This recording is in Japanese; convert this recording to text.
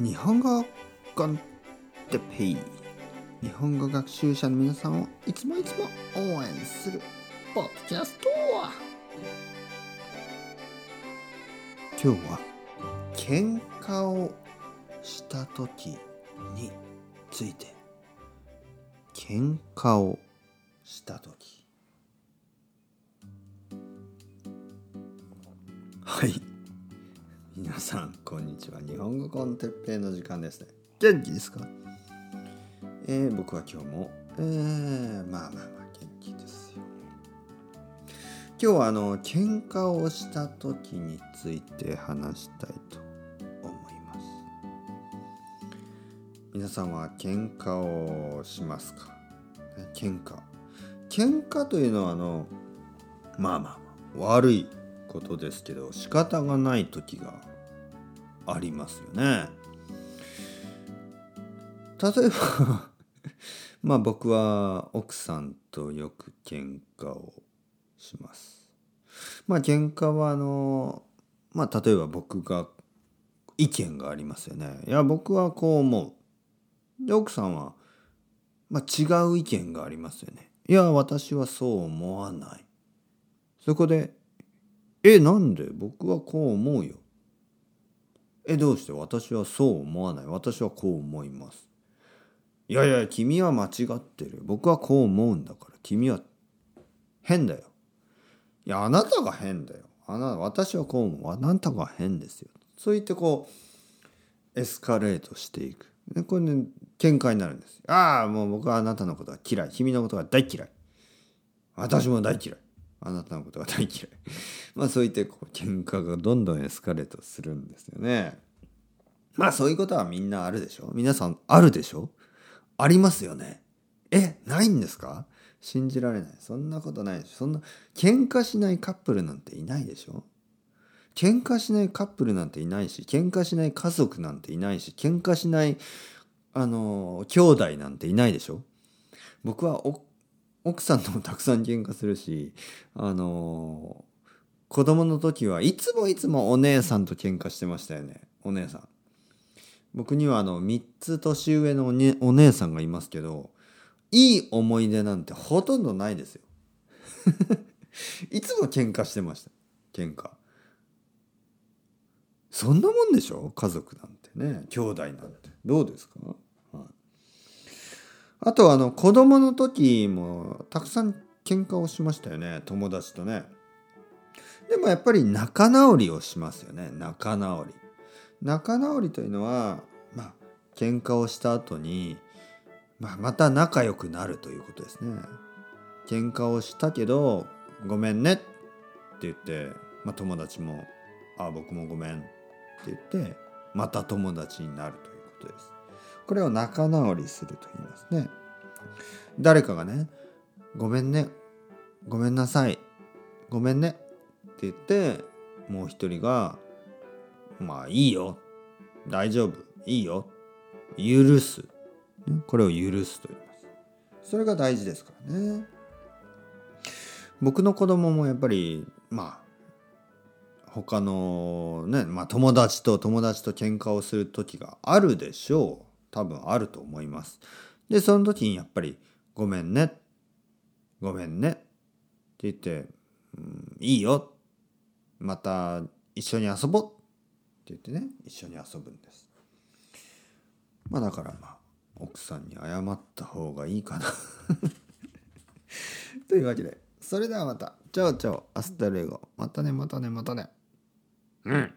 日本語コンテペイ。日本語学習者の皆さんをいつもいつも応援する。ポッドキャスト今日は喧嘩をした時について。喧嘩をした時。はい。皆さんこんにちは。日本語コンテッペイの時間ですね。元気ですか？えー、僕は今日もえー、まあまあまあ元気ですよ。今日はあの喧嘩をした時について話したいと思います。皆さんは喧嘩をしますか？喧嘩。喧嘩というのはあのまあまあまあ悪いことですけど仕方がない時がありますよね。例えば まあ僕は奥さんとよく喧嘩をします。まあ喧嘩はあのまあ例えば僕が意見がありますよね。いや僕はこう思う。で奥さんは、まあ、違う意見がありますよね。いや私はそう思わない。そこでえ、なんで？僕はこう思うよ。え、どうして？私はそう思わない。私はこう思います。いやいや、君は間違ってる。僕はこう思うんだから。君は変だよ。いや、あなたが変だよ。あな私はこう思う。あなたが変ですよ。そう言ってこう、エスカレートしていく。でこれね、喧嘩になるんです。ああ、もう僕はあなたのことが嫌い。君のことが大嫌い。私も大嫌い。あなたのことが大嫌い。まあそう言ってこう喧嘩がどんどんエスカレートするんですよね。まあそういうことはみんなあるでしょ皆さんあるでしょありますよね。え、ないんですか？信じられない。そんなことないでしょ。そんな、喧嘩しないカップルなんていないでしょ喧嘩しないカップルなんていないし、喧嘩しない家族なんていないし、喧嘩しない、あの、兄弟なんていないでしょ僕は奥さんともたくさん喧嘩するしあの子供の時はいつもいつもお姉さんと喧嘩してましたよね。お姉さん。僕にはあの3つ年上のお,、ね、お姉さんがいますけどいい思い出なんてほとんどないですよ。いつも喧嘩してました。喧嘩。そんなもんでしょ？家族なんてね。兄弟なんて。どうですか？あとあの子供の時もたくさん喧嘩をしましたよね。友達とね。でもやっぱり仲直りをしますよね。仲直り。仲直りというのはまあ喧嘩をした後に、まあ、また仲良くなるということですね。喧嘩をしたけどごめんね。って言って、まあ、友達もあ僕もごめん。って言ってまた友達になるということです。これを仲直りすると言いますね。誰かがね、ごめんね、ごめんなさい、ごめんねって言って、もう一人が、まあいいよ、大丈夫、いいよ、許す。これを許すと言います。それが大事ですからね。僕の子供もやっぱり、まあ、他のね、まあ友達と友達と喧嘩をする時があるでしょう。多分あると思います。で、その時にやっぱり、ごめんね、ごめんねって言って、うん、いいよ、また一緒に遊ぼうって言ってね、一緒に遊ぶんです。まあだからまあ、奥さんに謝った方がいいかな というわけで、それではまた、 ciao ciao、hasta luego。またね、またね、またね。うん。